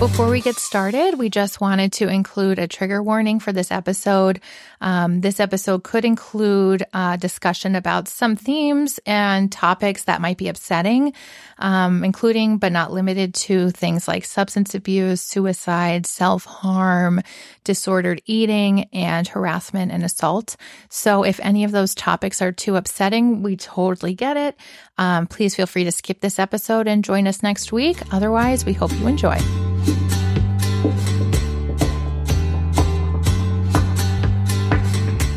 Before we get started, we just wanted to include a trigger warning for this episode. Um, this episode could include uh, discussion about some themes and topics that might be upsetting, um, including but not limited to things like substance abuse, suicide, self harm, disordered eating, and harassment and assault. So, if any of those topics are too upsetting, we totally get it. Um, please feel free to skip this episode and join us next week. Otherwise, we hope you enjoy.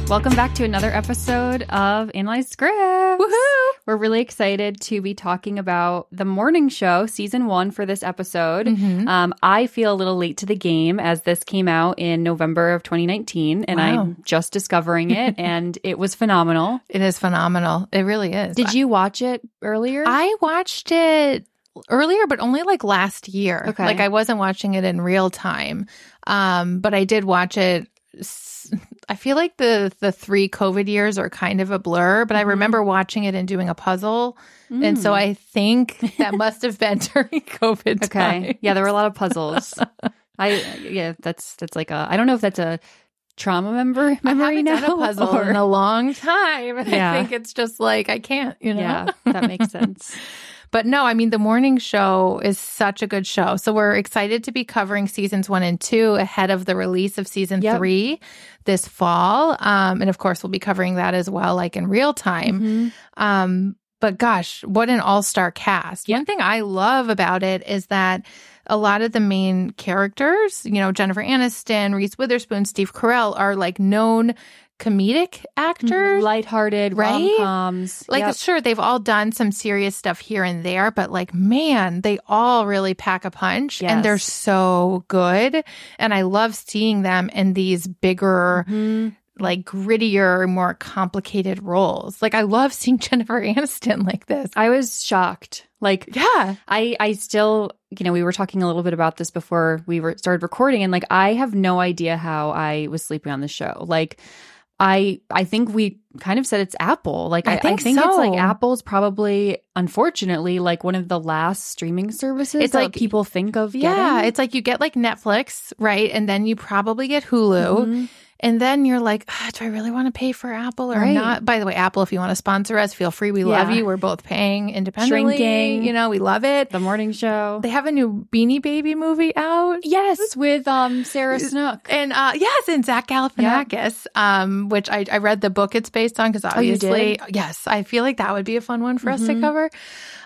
Welcome back to another episode of Analyze Scripts. Woohoo! We're really excited to be talking about the morning show, season one, for this episode. Mm-hmm. Um, I feel a little late to the game as this came out in November of 2019, and Wow. I'm just discovering it, and it was phenomenal. It is phenomenal. It really is. Did you watch it earlier? I watched it earlier, but only like last year. Okay. Like I wasn't watching it in real time. Um, but I did watch it. I feel like the the three COVID years are kind of a blur, but I remember watching it and doing a puzzle. And so I think that must have been during COVID Okay. time. Yeah, there were a lot of puzzles. I yeah, that's that's like a I don't know if that's a trauma member memory now. done a puzzle or- in a long time. And Yeah. I think it's just like I can't, you know. yeah, that makes sense. But no, I mean, the morning show is such a good show. So we're excited to be covering seasons one and two ahead of the release of season Yep. three this fall. Um, and of course, we'll be covering that as well, like in real time. Mhm. Um, but gosh, what an all star cast. One thing I love about it is that a lot of the main characters, you know, Jennifer Aniston, Reese Witherspoon, Steve Carell, are like known comedic actors. Lighthearted, Right? rom-coms. Like, Yep. sure, they've all done some serious stuff here and there, but like, man, they all really pack a punch and they're so good. And I love seeing them in these bigger, Mhm. like grittier, more complicated roles. Like, I love seeing Jennifer Aniston like this. I was shocked. Like Yeah. I I still, you know, we were talking a little bit about this before we were started recording and like I have no idea how I was sleeping on the show. Like I I think we kind of said it's Apple. Like I I, think I think it's like. Apple's probably unfortunately like one of the last streaming services It's that like- people think of Yeah. getting. It's like you get like Netflix, right? And then you probably get Hulu. Mhm. And then you're like, ah, do I really want to pay for Apple or Right. not? By the way, Apple, if you want to sponsor us, feel free. We love you. We're both paying independently. Shrinking. You know, we love it. the morning show. They have a new Beanie Baby movie out. yes, with um Sarah Snook. And uh yes, and Zach Galifianakis, um, which I, I read the book it's based on because Oh, obviously, did? yes, I feel like that would be a fun one for us to Mhm. cover.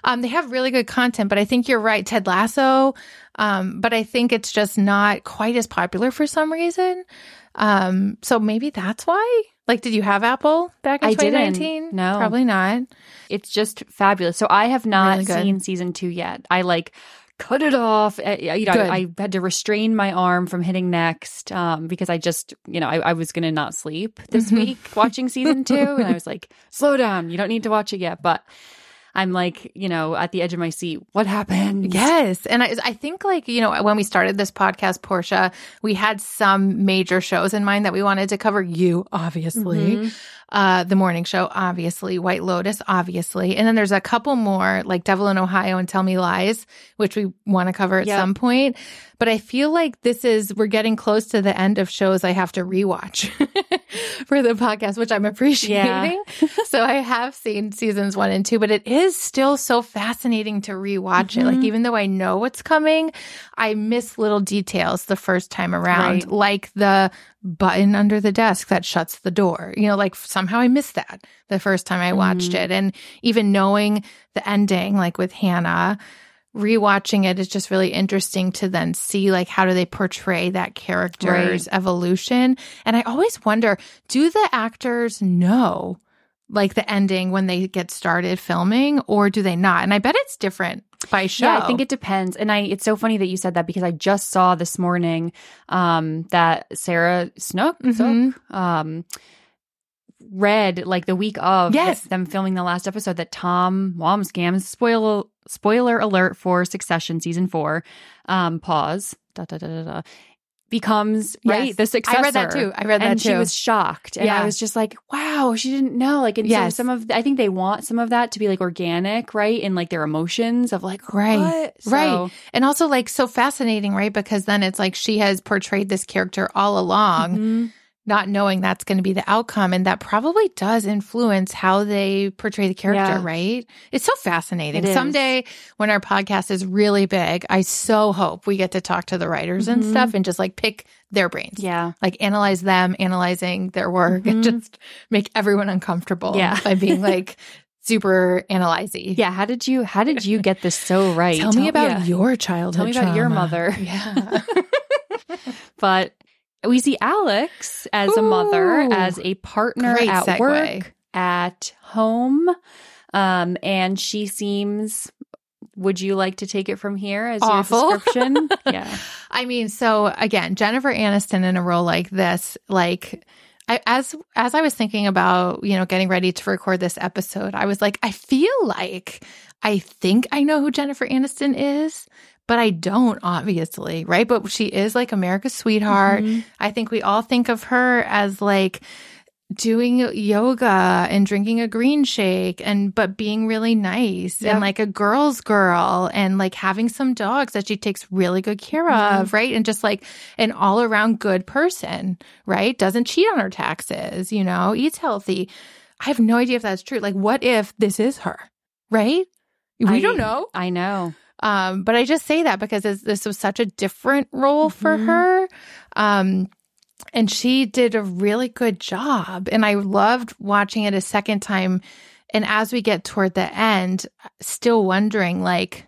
Um, they have really good content, but I think you're right, Ted Lasso. Um, but I think it's just not quite as popular for some reason. Um, so maybe that's why. Like, did you have Apple back in I didn't. 2019? No. probably not. It's just fabulous. So I have not Really seen season two yet. I like cut it off. Uh, You know, I, I had to restrain my arm from hitting next um, because I just, you know, I, I was going to not sleep this Mhm. week watching season two. and I was like, slow down. You don't need to watch it yet. But I'm like, you know, at the edge of my seat. What happened? Yes. And I, I think, like, you know, when we started this podcast, Portia, we had some major shows in mind that we wanted to cover. You, obviously. Mhm. Uh, the morning show, obviously. White Lotus, obviously. And then there's a couple more, like Devil in Ohio and Tell Me Lies, which we want to cover at Yep. some point. But I feel like this is, we're getting close to the end of shows I have to rewatch for the podcast, which I'm appreciating. so I have seen seasons one and two, but it is still so fascinating to rewatch it. Like, Mhm. even though I know what's coming, I miss little details the first time around, Right. like the button under the desk that shuts the door. You know, like somehow I missed that the first time I watched Mhm. it. And even knowing the ending, like with Hannah, rewatching it is just really interesting to then see like how do they portray that character's evolution. And I always wonder, do the actors know like the ending when they get started filming or do they not? And I bet it's different by show. Yeah, I think it depends. And I it's so funny that you said that because I just saw this morning um that Sarah Snook, Mhm. Snook, um read like the week of Yes. them filming the last episode that Tom Wambsgans spoiler spoiler alert for Succession season 4 um pause da, da, da, da, da, becomes right the successor. I read that too. I read that and too. she was shocked, and Yeah. I was just like, "Wow, she didn't know." Like, and Yes. so some of I think they want some of that to be like organic, right? In like their emotions of like, Right. what? Right. And also like so fascinating, right? Because then it's like she has portrayed this character all along, Mhm. Not knowing that's going to be the outcome. And that probably does influence how they portray the character, Yeah. right? It's so fascinating. It. Someday when our podcast is really big, I so hope we get to talk to the writers and Mhm. stuff and just like pick their brains. Yeah. Like analyze them, analyzing their work and Mhm. just make everyone uncomfortable Yeah. by being like super analyzey. Yeah. How did you how did you get this so right? Tell me about yeah. your childhood. Tell me about your mother. Yeah. But we see Alex as a mother, as a partner at segue. work, at home. Um, and she seems would you like to take it from here as Awful. your description? yeah. I mean, so again, Jennifer Aniston in a role like this, like I, as as I was thinking about, you know, getting ready to record this episode, I was like, I feel like I think I know who Jennifer Aniston is, but I don't, obviously, right? But she is like America's sweetheart. Mhm. I think we all think of her as like doing yoga and drinking a green shake and but being really nice Yep. and like a girl's girl and like having some dogs that she takes really good care Mm-hmm. of, right? And just like an all around good person, right? Doesn't cheat on her taxes, you know, eats healthy. I have no idea if that's true. Like what if this is her, right? We I- don't know. I know. Um, but I just say that because this, this was such a different role for Mhm. her. Um, and she did a really good job. And I loved watching it a second time And as we get toward the end, still wondering like,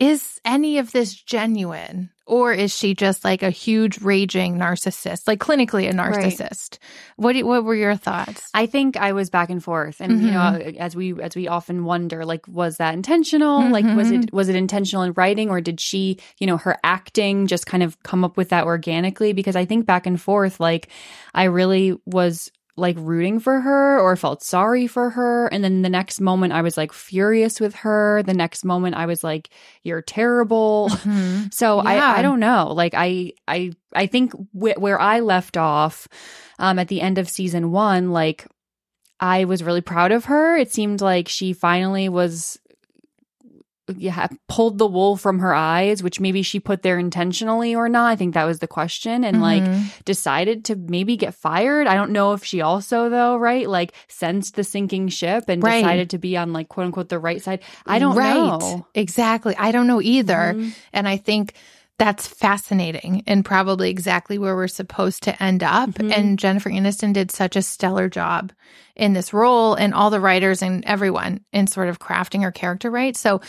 is any of this genuine? Or is she just like a huge raging narcissist, like clinically a narcissist? What do, what were your thoughts? I think I was back and forth, and you know, mm-hmm. uh, as we as we often wonder, like, was that intentional? Like, was it mm-hmm. was it intentional in writing, or did she, you know, her acting just kind of come up with that organically? Because I think back and forth, like, I really was like rooting for her or felt sorry for her. And then the next moment I was like furious with her. The next moment I was like, you're terrible. So Yeah. I, I don't know. Like I, I, I think wh- where I left off, um, at the end of season one, like I was really proud of her. It seemed like she finally was yeah, pulled the wool from her eyes, which maybe she put there intentionally or not. I think that was the question. And like decided to maybe get fired. I don't know if she also though, right? Like sensed the sinking ship and Right. decided to be on like quote unquote the right side. I don't right. know. Exactly. I don't know either. Mhm. And I think that's fascinating and probably exactly where we're supposed to end up. Mhm. And Jennifer Aniston did such a stellar job in this role and all the writers and everyone in sort of crafting her character right. So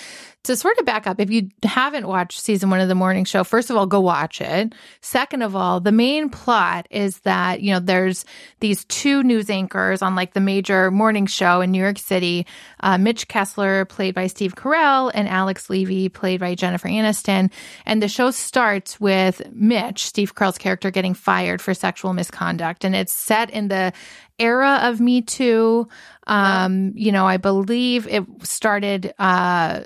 to sort of back up, if you haven't watched season one of the morning show, first of all, go watch it. Second of all, the main plot is that, you know, there's these two news anchors on like the major morning show in New York City, uh, Mitch Kessler, played by Steve Carell, and Alex Levy, played by Jennifer Aniston. And the show starts with Mitch, Steve Carell's character, getting fired for sexual misconduct. And it's set in the era of Me Too. Um, you know, I believe it started, uh,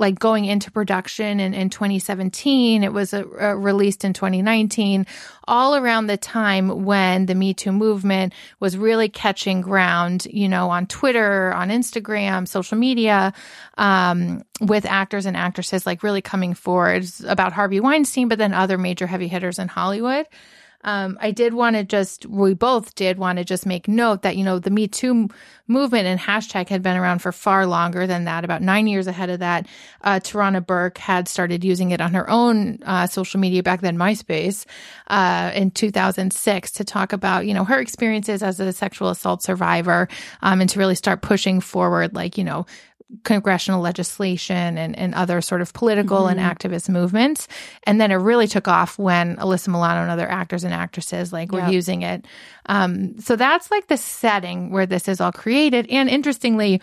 like going into production in, in 2017. It was uh, uh, released in 2019, all around the time when the Me Too movement was really catching ground, you know, on Twitter, on Instagram, social media, um, with actors and actresses like really coming forward about Harvey Weinstein, but then other major heavy hitters in Hollywood. Um, I did want to just, we both did want to just make note that, you know, the Me Too movement and hashtag had been around for far longer than that. About nine years ahead of that, uh, Tarana Burke had started using it on her own uh, social media back then, MySpace, uh, in 2006 to talk about, you know, her experiences as a sexual assault survivor um, and to really start pushing forward, like, you know, congressional legislation and, and other sort of political and activist movements. And then it really took off when Alyssa Milano and other actors and actresses like were Yep. using it. Um, so that's like the setting where this is all created. And interestingly,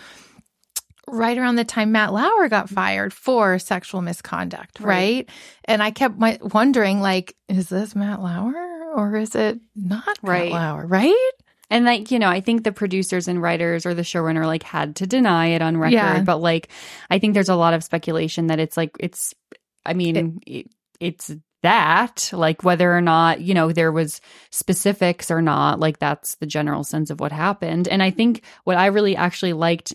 right around the time Matt Lauer got fired for sexual misconduct, right? Right. And I kept my, wondering, like, is this Matt Lauer or is it not Right. Matt Lauer, right? And like, you know, I think the producers and writers or the showrunner like had to deny it on record, Yeah. but like I think there's a lot of speculation that it's like it's I mean, it, it's that like whether or not, you know, there was specifics or not, like that's the general sense of what happened. And I think what I really actually liked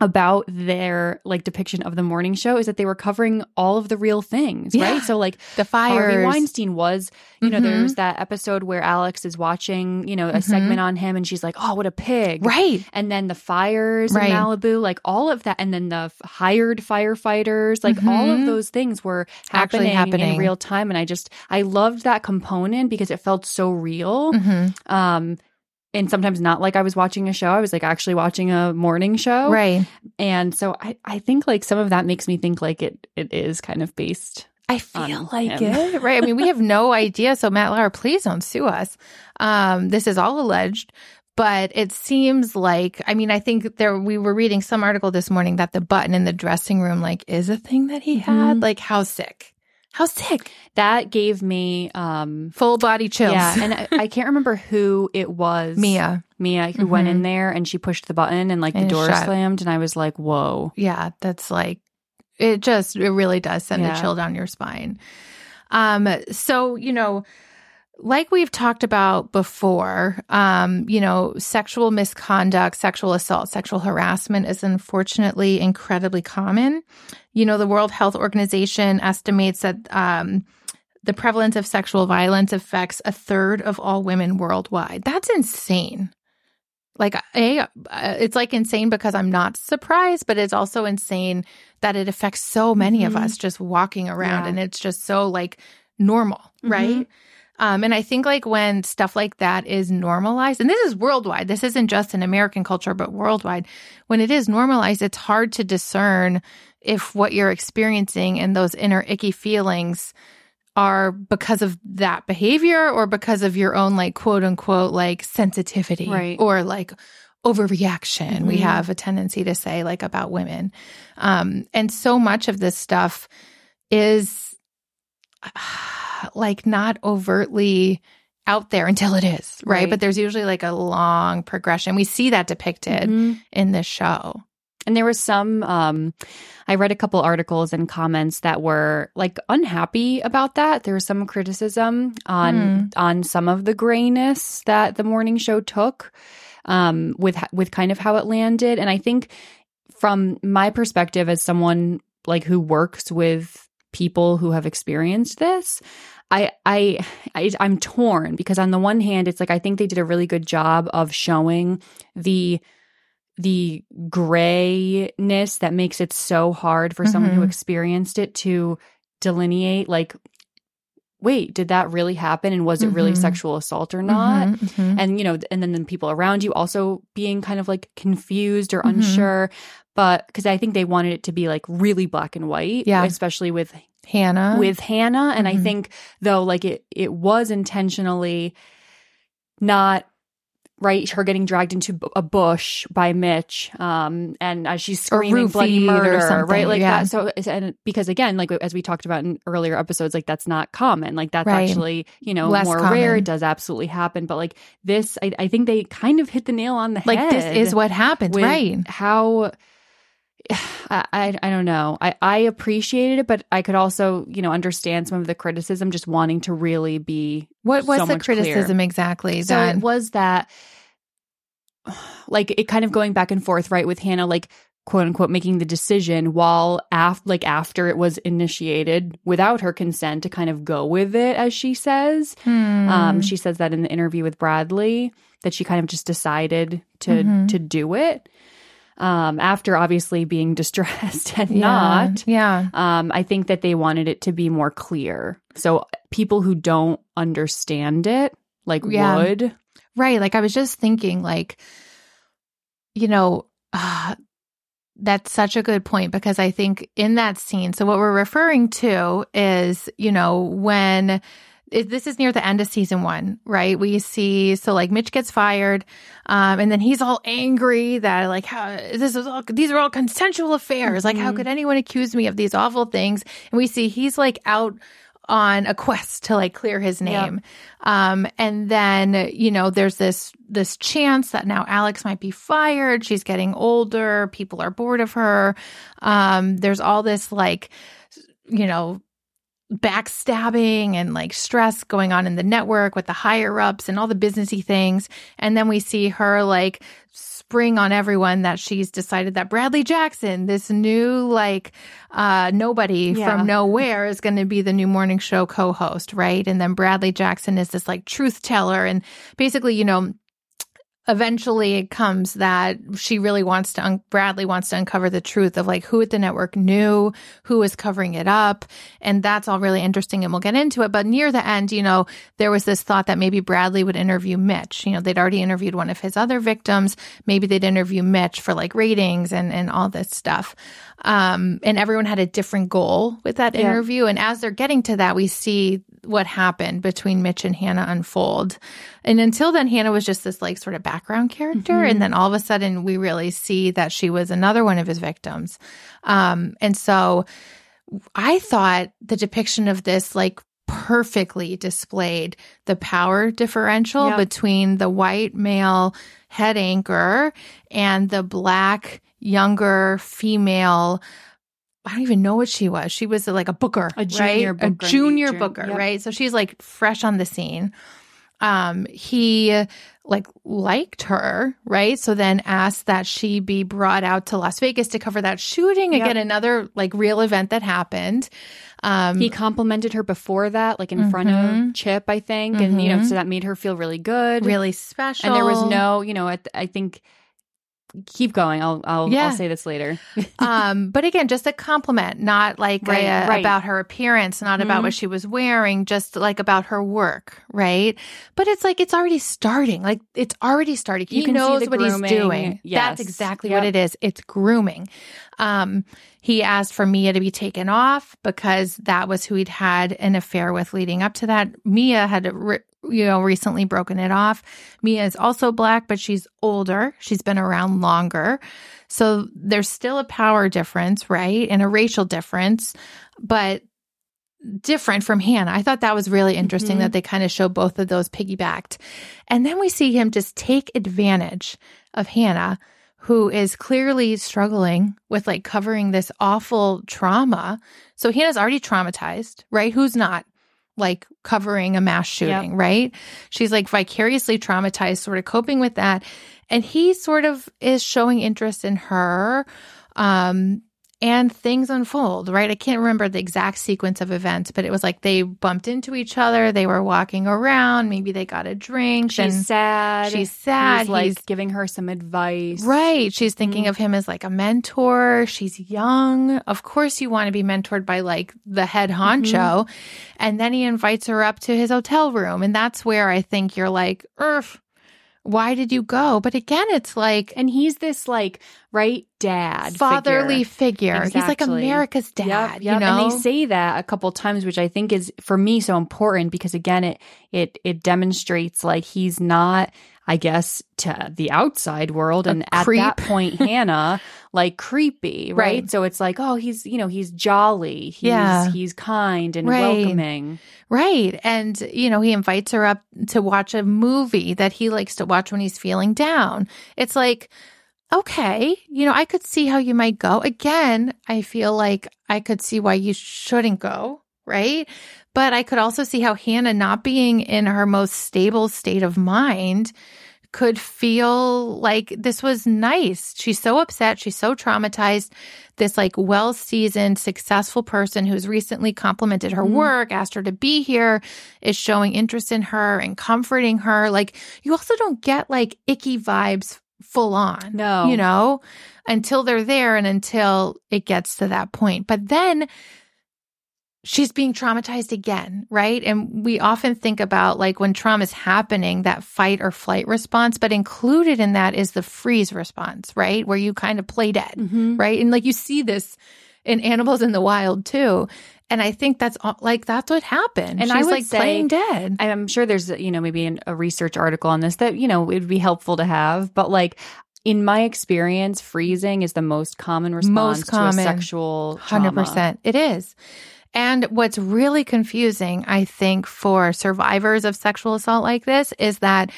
about their like depiction of the morning show is that they were covering all of the real things, Yeah. right? So like The fires. Harvey Weinstein was, you know, Mhm. there's that episode where Alex is watching, you know, a Mhm. segment on him and she's like, oh, what a pig. Right. And then the fires Right. in Malibu, like all of that. And then the hired firefighters, like all of Mhm. those things were Actually happening, happening. in real time. And I just, I loved that component because it felt so real. Mhm. Um, and sometimes not like I was watching a show. I was like actually watching a morning show. Right. And so I, I think like some of that makes me think like it, it is kind of based I feel like him. it, right? I mean, we have no idea. So, Matt Lauer, please don't sue us. Um, this is all alleged, but it seems like, I mean, I think there, we were reading some article this morning that the button in the dressing room, like, is a thing that he had. Mhm. Like, how sick? How sick? that gave me, um, Full body chills. Yeah, and I, I can't remember who it was. Mia. Mia, who went Mhm. in there and she pushed the button and like And the door shut. slammed, and I was like, "Whoa!" Yeah, that's like it just it really does send a chill down your spine. Um so, you know, like we've talked about before, um, you know, sexual misconduct, sexual assault, sexual harassment is unfortunately incredibly common. You know, the World Health Organization estimates that um the prevalence of sexual violence affects a third of all women worldwide. That's insane. Like, a, uh, it's like insane because I'm not surprised, but it's also insane that it affects so many of Mhm. us just walking around Yeah. and it's just so like normal, Mhm. right? Um, and I think like when stuff like that is normalized, and this is worldwide, this isn't just in American culture, but worldwide, when it is normalized, it's hard to discern if what you're experiencing and those inner icky feelings are because of that behavior or because of your own like quote unquote like sensitivity Right. or like overreaction we Mhm. have a tendency to say like about women um and so much of this stuff is like not overtly out there until it is right, Right. but there's usually like a long progression we see that depicted Mhm. in this show And there was some, um, I read a couple articles and comments that were like unhappy about that. There was some criticism on on some of the grayness that the morning show took, um, with with kind of how it landed. And I think from my perspective as someone like who works with people who have experienced this, I, I I I'm torn because on the one hand it's like I think they did a really good job of showing the the grayness that makes it so hard for someone who Mhm. experienced it to delineate like wait did that really happen and was it really Mhm. sexual assault or not Mhm, mhm. and you know and then the people around you also being kind of like confused or Mhm. unsure but because i think they wanted it to be like really black and white Yeah. especially with hannah with hannah and i Mhm. think though like it it was intentionally not right her getting dragged into a bush by mitch um and as she's screaming bloody murder something, right like yeah. that so and because again like as we talked about in earlier episodes like that's not common like that's Right. actually you know Less more common. rare it does absolutely happen but like this I, I think they kind of hit the nail on the like head like this is what happens right how I, I I don't know. I I appreciated it, but I could also you know understand some of the criticism, just wanting to really be. what was so the clearer. criticism exactly So that it was that, like it kind of going back and forth, right, with Hannah, like quote unquote making the decision while af- like after it was initiated without her consent to kind of go with it, as she says. Hmm. Um, she says that in the interview with Bradley that she kind of just decided to Mhm. to do it. Um, after obviously being distressed and Yeah, not, yeah um, I think that they wanted it to be more clear. So people who don't understand it, like Yeah. would, Right. Like I was just thinking, like, you know, uh, that's such a good point because I think in that scene, so what we're referring to is, you know, when this is near the end of season one, right? We see, so like Mitch gets fired, um, and then he's all angry that like, how this is all, these are all consensual affairs. Like, how Mhm. could anyone accuse me of these awful things? And we see he's like out on a quest to like clear his Yep. name. Um, and then, you know, there's this, this chance that now Alex might be fired. She's getting older. People are bored of her. Um, there's all this like, you know, backstabbing and like stress going on in the network with the higher ups and all the businessy things. And then we see her like spring on everyone that she's decided that Bradley Jackson, this new like uh nobody Yeah. from nowhere is going to be the new morning show co-host, right? And then Bradley Jackson is this like truth teller and basically, you know, eventually it comes that she really wants to un- Bradley wants to uncover the truth of like who at the network knew who was covering it up and that's all really interesting and we'll get into it. But near the end you know there was this thought that maybe Bradley would interview Mitch. You know they'd already interviewed one of his other victims. Maybe they'd interview Mitch for like ratings and and all this stuff. Um and everyone had a different goal with that Yeah. interview. And as they're getting to that we see what happened between Mitch and Hannah unfold and until then, Hannah was just this like sort of background character. Mhm. And then all of a sudden, we really see that she was another one of his victims. Um, and so I thought the depiction of this like perfectly displayed the power differential Yeah. between the white male head anchor and the black younger female I don't even know what she was. She was like a booker, A junior right? booker, a junior jun- booker, yep. right? So she's like fresh on the scene. Um, he like liked her, right? So then asked that she be brought out to Las Vegas to cover that shooting Yep. again, another like real event that happened. Um, he complimented her before that, like in front Mhm. of Chip, I think, and you know, Mhm. so that made her feel really good, really special, And there was no, you know, I, I think keep going. I'll I'll, Yeah. I'll say this later. um, but again, just a compliment, not like Right, a- right. about her appearance, not about Mhm. what she was wearing, just like about her work, right? But it's like it's already starting. Like it's already starting. He can see knows what he's doing. Yes. That's exactly Yep. what it is. It's grooming. Um, he asked for Mia to be taken off because that was who he'd had an affair with leading up to that. Mia had, re- you know, recently broken it off. Mia is also black, but she's older. She's been around longer. So there's still a power difference, right? And a racial difference, but different from Hannah. I thought that was really interesting Mhm. that they kind of show both of those piggybacked. And then we see him just take advantage of Hannah, who is clearly struggling with like covering this awful trauma. So Hannah's already traumatized, right? Who's not? Like covering a mass shooting, right? She's like vicariously traumatized, sort of coping with that. And he sort of is showing interest in her. Um, and things unfold, right? I can't remember the exact sequence of events, but it was like they bumped into each other. They were walking around. Maybe they got a drink. She's sad. She's sad. He's like He's- giving her some advice. Right. She's thinking Mhm. of him as like a mentor. She's young. Of course, you want to be mentored by like the head honcho. And then he invites her up to his hotel room. And that's where I think you're like, Urgh, why did you go? But again, it's like And he's this like right dad, fatherly figure. figure. He's like America's dad, Yep, you know? And they say that a couple times, which I think is for me so important because again, it it it demonstrates like he's not, I guess, to the outside world, and at that point, Hannah like creepy, right? Right. So it's like, oh, he's you know he's jolly, he's Yeah. he's kind and Right. welcoming. Right. And, you know, he invites her up to watch a movie that he likes to watch when he's feeling down. It's like, okay, you know, I could see how you might go. Again, I feel like I could see why you shouldn't go. Right. But I could also see how Hannah not being in her most stable state of mind could feel like this was nice. She's so upset. She's so traumatized. This like well seasoned, successful person who's recently complimented her Mhm. work, asked her to be here, is showing interest in her and comforting her. Like you also don't get like icky vibes full on. No. You know, until they're there and until it gets to that point. But then she's being traumatized again, right? And we often think about like when trauma is happening, that fight or flight response, but included in that is the freeze response, right? Where you kind of play dead, Mhm. right? And like you see this in animals in the wild too. And I think that's all, like that's what happened. And She's I would like say- playing dead. I'm sure there's, you know, maybe an, a research article on this that, you know, it would be helpful to have. But like in my experience, freezing is the most common response to common. a sexual Hundred trauma. percent, it is. And what's really confusing, I think, for survivors of sexual assault like this is that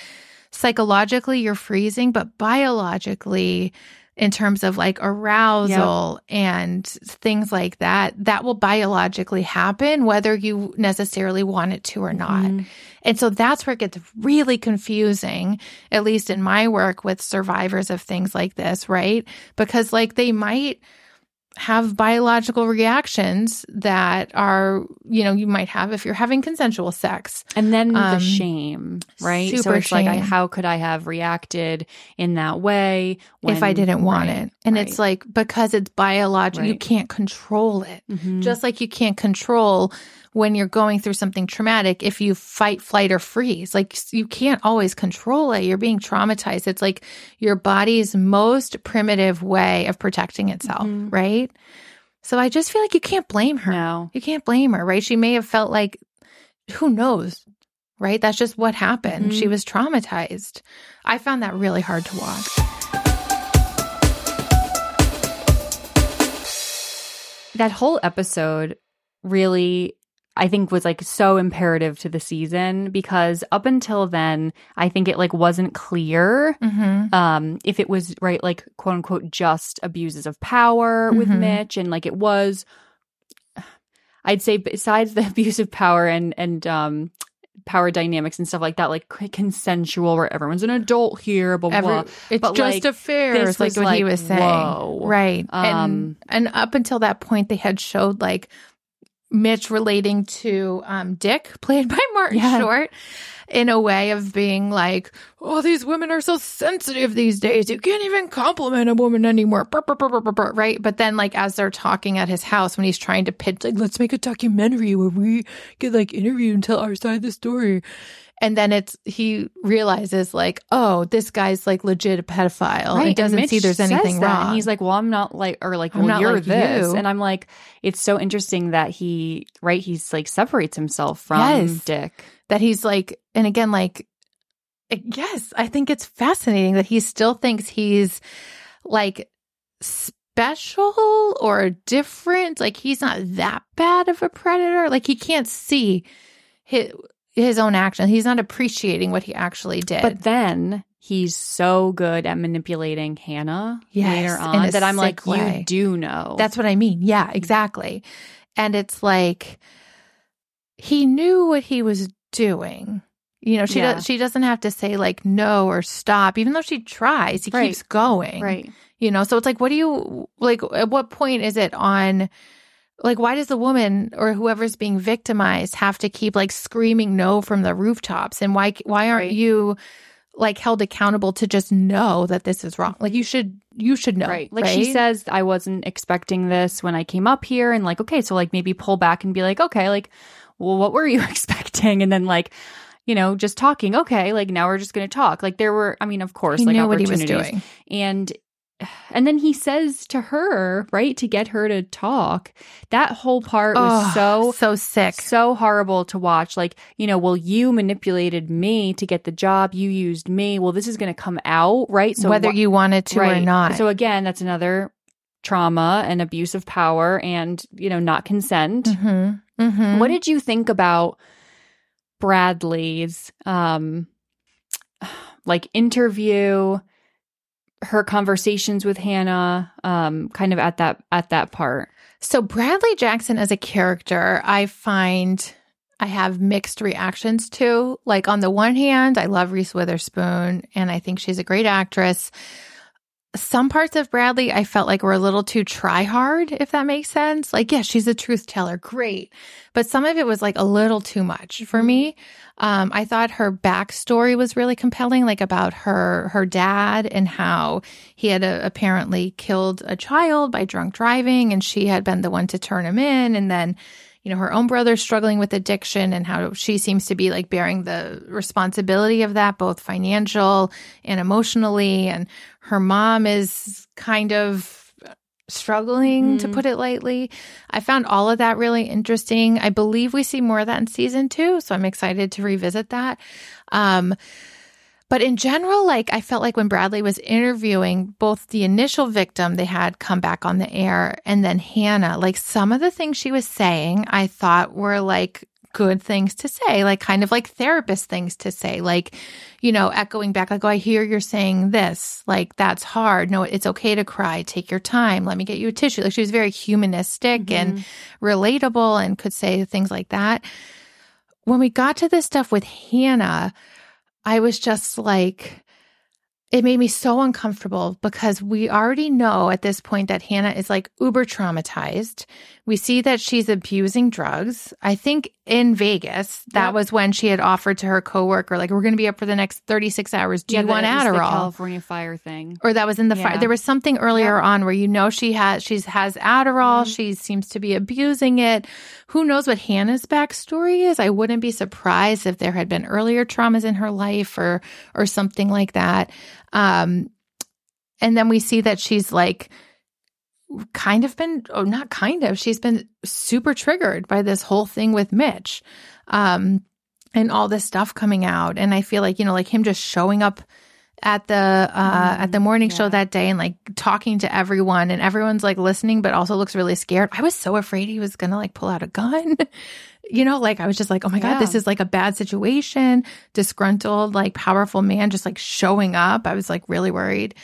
psychologically you're freezing, but biologically, in terms of like arousal and things like that, that will biologically happen whether you necessarily want it to or not. Mhm. And so that's where it gets really confusing, at least in my work with survivors of things like this, right? Because like they might have biological reactions that are, you know, you might have if you're having consensual sex. And then the Um, shame, right? so super it's like, I, how could I have reacted in that way if I didn't want right, it. And right. it's like because it's biological, you can't control it. Mhm. Just like you can't control when you're going through something traumatic if you fight, flight, or freeze. Like you can't always control it. You're being traumatized. It's like your body's most primitive way of protecting itself, Mhm. right? So I just feel like you can't blame her. no. You can't blame her, right? She may have felt like, who knows, right? That's just what happened. Mhm. She was traumatized. I found that really hard to watch. that whole episode really I think was like so imperative to the season because up until then I think it like wasn't clear Mm-hmm. um if it was right like quote unquote just abuses of power with Mhm. Mitch and like it was I'd say besides the abuse of power and and um power dynamics and stuff like that like consensual where everyone's an adult here blah blah, Every, blah. it's But, just like, a fair, this like what he was saying. whoa. Right. Um, and, and up until that point, they had showed like Mitch relating to um, Dick, played by Martin Yeah. Short. in a way of being like, oh, these women are so sensitive these days. You can't even compliment a woman anymore. Brr, brr, brr, right. But then, like, as they're talking at his house, when he's trying to pitch, like, let's make a documentary where we get like interviewed and tell our side of the story. And then it's, he realizes, like, oh, this guy's like legit a pedophile. Right. He doesn't see there's anything wrong. And he's like, well, I'm not like, or like, I'm well, not you're like this. you. And I'm like, it's so interesting that he, right, he's like separates himself from Yes. Dick. that he's like, and again, like, eh, yes, I think it's fascinating that he still thinks he's like special or different. Like he's not that bad of a predator. Like he can't see his, his own action. He's not appreciating what he actually did. But then he's so good at manipulating Hannah Yes, later on that I'm like, way. you do know. That's what I mean. Yeah, mm-hmm. exactly. And it's like he knew what he was doing. You know, she Yeah. does, she doesn't have to say like no or stop, even though she tries. He Right. keeps going. right. You know, so it's like, what do you like? At what point is it on? Like, why does the woman or whoever's being victimized have to keep like screaming no from the rooftops? And why why aren't Right. you like held accountable to just know that this is wrong? Like, you should you should know, Right. Like she says, I wasn't expecting this when I came up here. And like, okay, so like maybe pull back and be like, okay, like, well, what were you expecting? And then like, you know, just talking. Okay, like now we're just going to talk. Like there were, I mean, of course, He like knew what he was opportunities. doing. And and then he says to her, right, to get her to talk. That whole part was Oh, so so sick. so horrible to watch. Like, you know, well, you manipulated me to get the job. You used me. Well, this is going to come out, right? So whether wh- you wanted to right. or not. So again, that's another trauma and abuse of power and, you know, not consent. hmm hmm What did you think about Bradley's um like interview her conversations with Hannah um kind of at that at that part. So Bradley Jackson as a character, I find I have mixed reactions to. Like on the one hand, I love Reese Witherspoon and I think she's a great actress. Some parts of Bradley I felt like were a little too try hard, if that makes sense. Like, yeah, she's a truth teller, great. But some of it was like a little too much for me. Um, I thought her backstory was really compelling, like about her her dad and how he had uh apparently killed a child by drunk driving, and she had been the one to turn him in, and then. You know, her own brother struggling with addiction and how she seems to be like bearing the responsibility of that, both financial and emotionally. And her mom is kind of struggling, to Mhm. put it lightly. I found all of that really interesting. I believe we see more of that in season two, so I'm excited to revisit that. Um, but in general, like I felt like when Bradley was interviewing both the initial victim they had come back on the air and then Hannah, like some of the things she was saying, I thought were like good things to say, like kind of like therapist things to say, like, you know, echoing back, like, oh, I hear you're saying this, like, that's hard. No, it's okay to cry. Take your time. Let me get you a tissue. Like, she was very humanistic and mm-hmm. relatable and could say things like that. When we got to this stuff with Hannah, I was just like, it made me so uncomfortable because we already know at this point that Hannah is like uber traumatized. We see that she's abusing drugs. I think in Vegas, that Yep. was when she had offered to her coworker, like, we're going to be up for the next 36 hours. Do you want was the Adderall? California fire thing. or that was in the fire. There was something earlier on where you know she has she's has Adderall. Mm-hmm. She seems to be abusing it. Who knows what Hannah's backstory is? I wouldn't be surprised if there had been earlier traumas in her life or or something like that. Um, and then we see that she's like kind of been oh not kind of she's been super triggered by this whole thing with Mitch. Um, and all this stuff coming out and I feel like you know like him just showing up at the uh at the morning show that day and like talking to everyone and everyone's like listening but also looks really scared. I was so afraid he was going to like pull out a gun. you know, like I was just like, "Oh my god, this is like a bad situation." Disgruntled, like powerful man just like showing up. I was like really worried.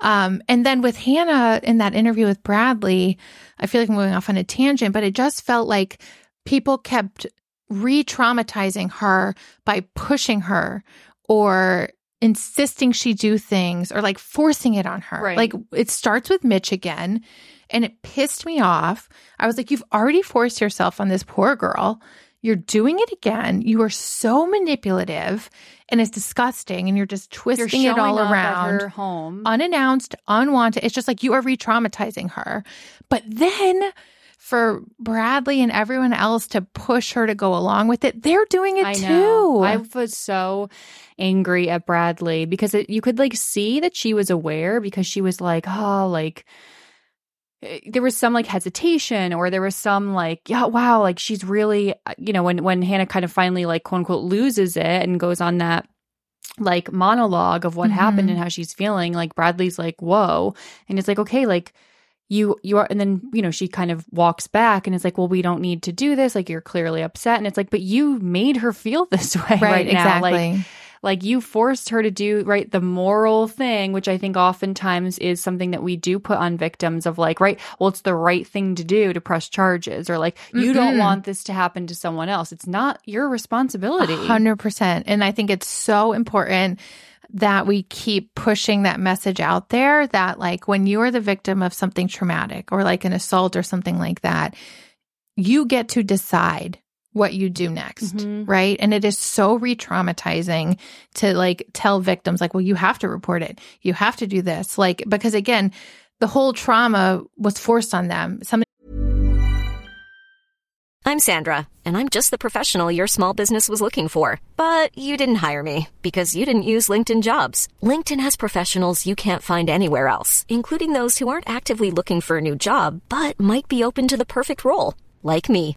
Um, and then with Hannah in that interview with Bradley, I feel like I'm going off on a tangent, but it just felt like people kept re traumatizing her by pushing her or insisting she do things or like forcing it on her. Right. Like it starts with Mitch again and it pissed me off. I was like, you've already forced yourself on this poor girl. You're doing it again. You are so manipulative and it's disgusting and you're just twisting You're it all showing up at around. her home. Unannounced, unwanted. It's just like you are re traumatizing her. But then for Bradley and everyone else to push her to go along with it, they're doing it I too. I was so angry at Bradley because it, you could like see that she was aware because she was like, oh, like there was some like hesitation or there was some like, yeah, wow, like she's really, uh, you know, when when Hannah kind of finally like quote unquote loses it and goes on that like monologue of what happened Mhm. and how she's feeling, like Bradley's like, whoa, and it's like, okay, like you you are and then you know she kind of walks back and is like well we don't need to do this like you're clearly upset and it's like but you made her feel this way right, now exactly. like like you forced her to do right the moral thing which i think oftentimes is something that we do put on victims of like right well it's the right thing to do to press charges or like you don't want this to happen to someone else. It's not your responsibility. Hundred percent. And I think it's so important that we keep pushing that message out there that like when you are the victim of something traumatic or like an assault or something like that, you get to decide what you do next, Mhm. right? And it is so re-traumatizing to like tell victims like, well, you have to report it. You have to do this. Like because again, the whole trauma was forced on them. Somebody I'm Sandra, and I'm just the professional your small business was looking for. But you didn't hire me because you didn't use LinkedIn jobs. LinkedIn has professionals you can't find anywhere else, including those who aren't actively looking for a new job but might be open to the perfect role, like me.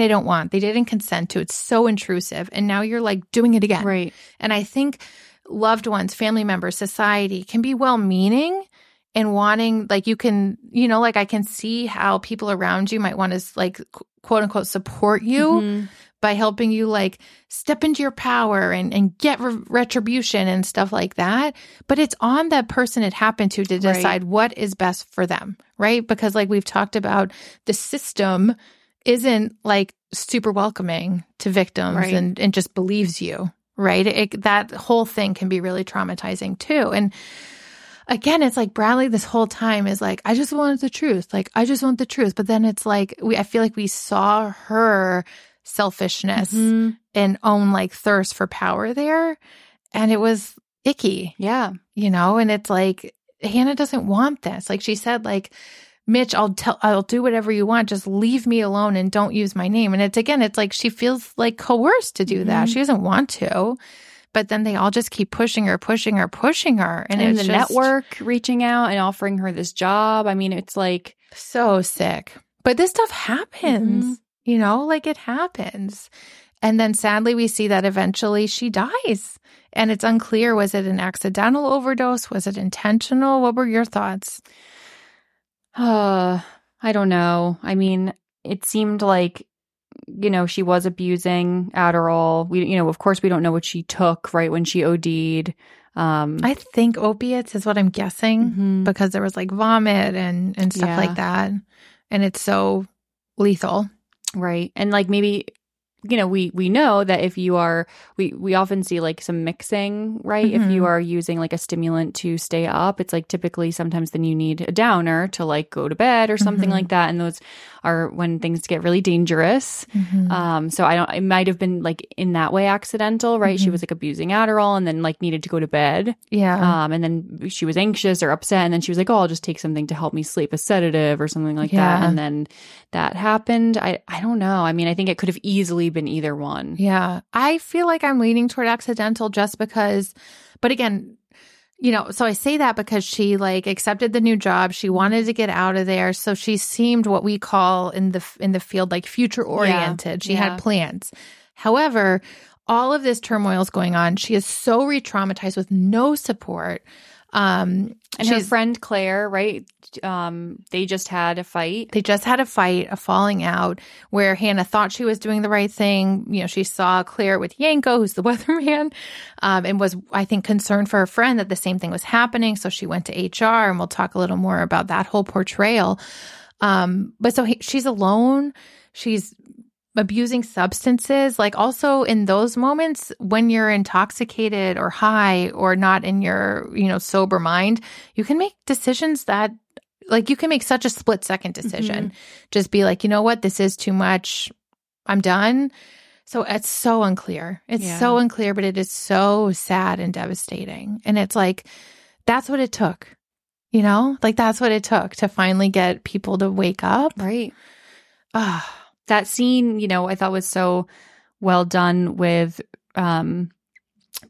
they don't want. They didn't consent to. It's so intrusive. And now you're like doing it again. right And I think loved ones, family members, society can be well meaning and wanting, like, you can, you know, like I can see how people around you might want to, like, quote unquote, support you Mhm. by helping you, like, step into your power and, and get re- retribution and stuff like that. But it's on that person it happened to to Right. decide what is best for them, right? Because, like, we've talked about the system isn't like super welcoming to victims Right. and, and just believes you, right? It, that whole thing can be really traumatizing too. And again, it's like Bradley this whole time is like, I just wanted the truth. Like, I just want the truth. But then it's like, we, I feel like we saw her selfishness Mhm. and own like thirst for power there. And it was icky yeah you know and it's like hannah doesn't want this like she said like mitch i'll tell i'll do whatever you want. Just leave me alone and don't use my name. And it's again it's like she feels like coerced to do that. Mhm. she doesn't want to. But then they all just keep pushing her pushing her pushing her. And, and, it's the just network reaching out and offering her this job. I mean it's like so sick. But this stuff happens Mhm. you know like it happens. And then sadly we see that eventually she dies. And it's unclear was it an accidental overdose? Was it intentional? What were your thoughts Uh, I don't know. I mean, it seemed like you know she was abusing Adderall. We, you know, of course, we don't know what she took right when she OD'd. Um, I think opiates is what I'm guessing mhm. because there was like vomit and and stuff Yeah. like that, and it's so lethal. right, and like maybe you know we we know that if you are we we often see like some mixing right if you Mhm. are using like a stimulant to stay up it's like typically sometimes then you need a downer to like go to bed or something Mhm. like that and those are when things get really dangerous Um, so I don't, it might have been like in that way accidental, right? She Mhm. was like abusing Adderall and then like needed to go to bed. yeah, Um, and then she was anxious or upset. And then she was like, oh, I'll just take something to help me sleep, a sedative or something like that. Yeah. And then that happened. I, I don't know. I mean, I think it could have easily been either one. yeah. I feel like I'm leaning toward accidental just because, but again. you know, so I say that because she like accepted the new job. She wanted to get out of there. So she seemed what we call in the in the field like future oriented. She Yeah. had plans. However, all of this turmoil is going on. She is so re-traumatized with no support. Um And her friend Claire, right? Um, they just had a fight. they just had a fight, a falling out, where Hannah thought she was doing the right thing. You know, she saw Claire with Yanko, who's the weatherman, um, and was, I think, concerned for her friend that the same thing was happening. So she went to HR, and we'll talk a little more about that whole portrayal. Um, but so he, she's alone. She's abusing substances. Like also in those moments when you're intoxicated or high or not in your, you know, sober mind, you can make decisions that like you can make such a split second decision. Just be like, you know what, this is too much. I'm done. So it's so unclear. It's Yeah. so unclear, but it is so sad and devastating. And it's like, that's what it took. You know, like that's what it took to finally get people to wake up. Right. Ah, That scene, you know, I thought was so well done with um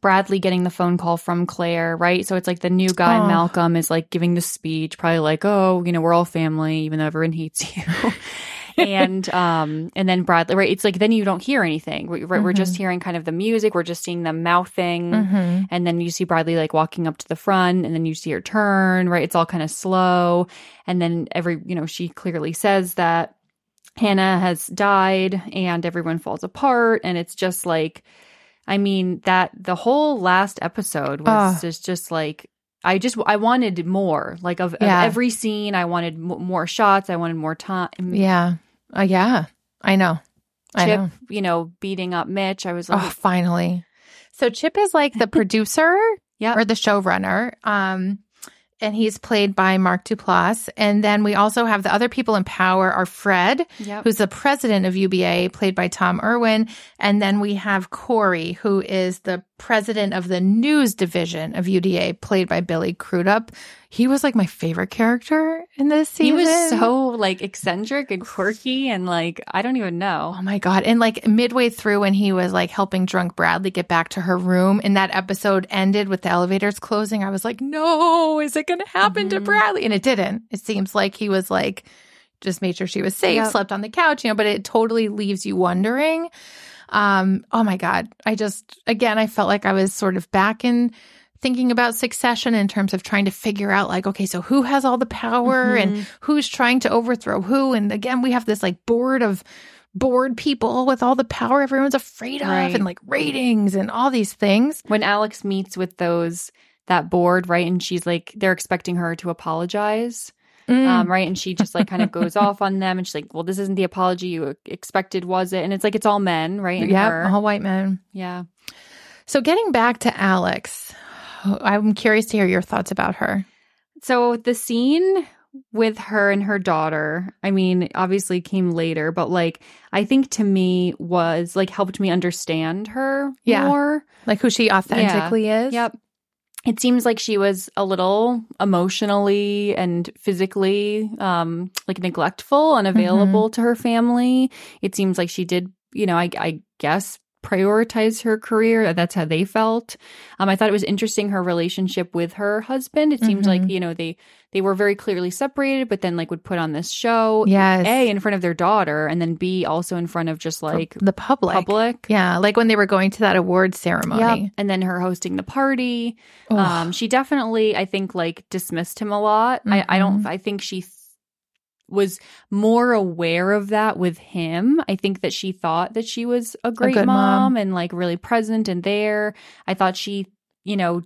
Bradley getting the phone call from Claire, right? So it's like the new guy, Oh. Malcolm, is like giving the speech, probably like, oh, you know, we're all family, even though everyone hates you. and um and then Bradley, right? It's like then you don't hear anything. We- Right? We're just hearing kind of the music. We're just seeing them mouthing. mhm. And then you see Bradley like walking up to the front and then you see her turn, right? It's all kind of slow. And then every, you know, she clearly says that Hannah has died and everyone falls apart. And it's just like, I mean, that the whole last episode was Ah. just, just like, I just, I wanted more. Like, of, of every scene, I wanted m- more shots. I wanted more time. Yeah. Uh, yeah. I know. I Chip, know. you know, beating up Mitch. I was like, Oh, finally. So Chip is like the producer yeah. or the showrunner. Um, and he's played by Mark Duplass. And then we also have the other people in power are Fred, Yep. who's the president of UBA, played by Tom Irwin. And then we have Corey, who is the president of the news division of UBA, played by Billy Crudup. He was like my favorite character in this season. He was so like eccentric and quirky and like I don't even know. Oh my God. And like midway through when he was like helping drunk Bradley get back to her room and that episode ended with the elevators closing, I was like, no, is it going to happen to Mhm. Bradley? And it didn't. It seems like he was like, just made sure she was safe, Yep. slept on the couch, you know, but it totally leaves you wondering. Um, oh my God. I just, again, I felt like I was sort of back in thinking about succession in terms of trying to figure out like, okay, so who has all the power and Mhm. who's trying to overthrow who? And again, we have this like board of bored people with all the power everyone's afraid of Right. and like ratings and all these things. When Alex meets with those that board, right, and she's like they're expecting her to apologize. Mm. Um, right. And she just like kind of goes off on them and she's like, Well, this isn't the apology you expected, was it? And it's like it's all men, right? Yeah, all white men. Yeah. So getting back to Alex, I'm curious to hear your thoughts about her. So the scene with her and her daughter, I mean, obviously came later, but like I think to me was like helped me understand her Yeah. more. Like who she authentically is. Yep. It seems like she was a little emotionally and physically um like neglectful, unavailable to her family. It seems like she did, you know, I I guess prioritize her career. That's how they felt. Um I thought it was interesting her relationship with her husband. It seems like, Mhm. you know, they they were very clearly separated, but then like would put on this show Yes. A in front of their daughter and then B also in front of just like the public. public. Yeah, like when they were going to that award ceremony. Yep. And then her hosting the party. Um, she definitely, I think, like dismissed him a lot. I, I don't, I think she th- was more aware of that with him. I think that she thought that she was a great good mom, mom. and like really present and there. I thought she, you know,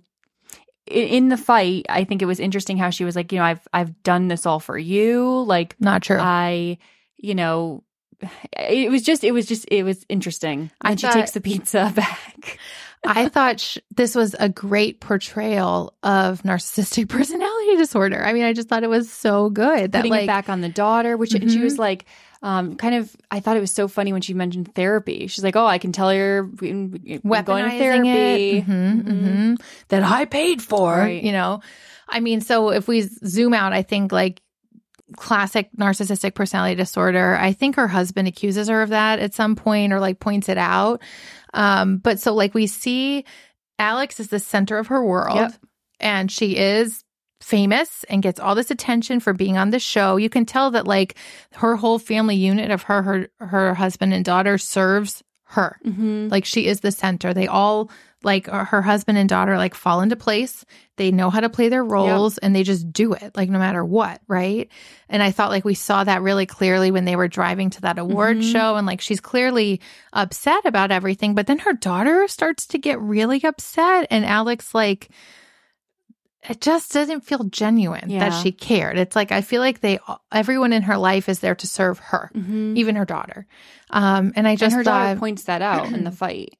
in the fight, I think it was interesting how she was like, you know, I've I've done this all for you. Like Not true. I, you know, it was just, it was just, it was interesting. I And she takes the pizza back. I thought sh- this was a great portrayal of narcissistic personality disorder. I mean, I just thought it was so good that putting like back on the daughter, which and she was like, um, kind of. I thought it was so funny when she mentioned therapy. She's like, "Oh, I can tell you're going to therapy." it, Mhm, Mhm. mhm. that I paid for. Right. You know, I mean, so if we zoom out, I think like classic narcissistic personality disorder. I think her husband accuses her of that at some point or like points it out. Um, but so like we see Alex is the center of her world. Yep. and she is famous and gets all this attention for being on the show. You can tell that like her whole family unit of her her her husband and daughter serves her. Mm-hmm. Like she is the center. They all like uh, her husband and daughter like fall into place. They know how to play their roles and they just do it like no matter what, right? And I thought like we saw that really clearly when they were driving to that award Mhm. show and like she's clearly upset about everything, but then her daughter starts to get really upset and Alex like it just doesn't feel genuine Yeah. that she cared. It's like I feel like they everyone in her life is there to serve her, Mhm. even her daughter. Um and I And just her thought daughter points that out in the fight.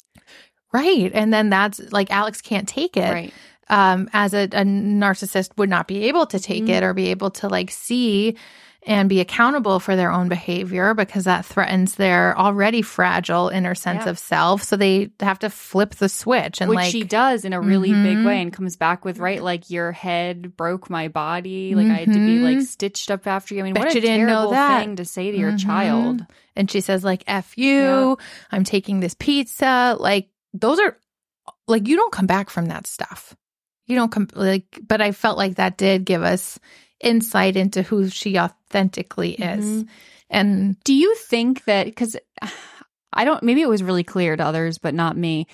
Right. And then that's like Alex can't take it. Right. Um, as a, a narcissist would not be able to take Mhm. it or be able to like see and be accountable for their own behavior because that threatens their already fragile inner sense Yeah. of self. So they have to flip the switch and Which like she does in a really big Mhm. way and comes back with, right, like your head broke my body. Like I had to be like Mhm. stitched up after you. I mean, Bet what a you didn't know terrible thing to say to your Mhm. child. And she says like F you, I'm taking this pizza. Like those are like you don't come back from that stuff. You don't come like but I felt like that did give us insight into who she authentically is. Mhm. And Do you think that because I don't, maybe it was really clear to others, but not me.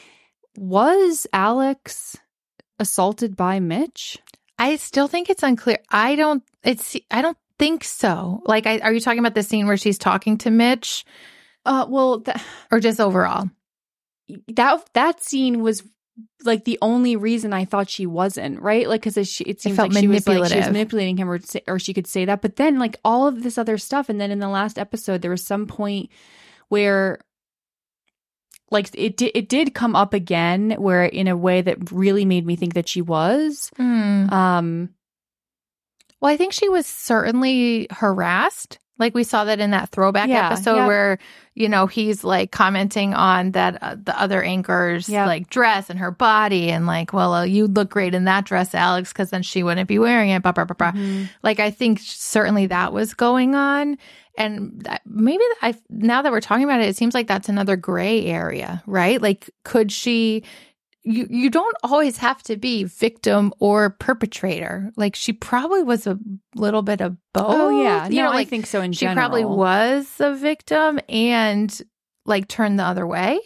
Was Alex assaulted by Mitch? I still think it's unclear. I don't it's I don't think so. Like I are you talking about the scene where she's talking to Mitch Uh, well, th- or just overall? That that scene was like the only reason I thought she wasn't right. Like because she it seems felt like she was like she was manipulating him, or or she could say that. But then like all of this other stuff, and then in the last episode, there was some point where like it did it did come up again, where in a way that really made me think that she was. Hmm. Um, Well, I think she was certainly harassed. Like we saw that in that throwback Yeah, episode yeah. where, you know, he's like commenting on that uh, the other anchor's Yeah. like dress and her body and like, well, uh, you look great in that dress, Alex, because then she wouldn't be wearing it. Blah, blah, blah, blah. mhm. Like I think certainly that was going on. And that, maybe I now that we're talking about it, it seems like that's another gray area, right? Like could she you you don't always have to be victim or perpetrator. Like she probably was a little bit of both. Oh yeah, you no, know, I like think so. In she general, probably was a victim and like turned the other way.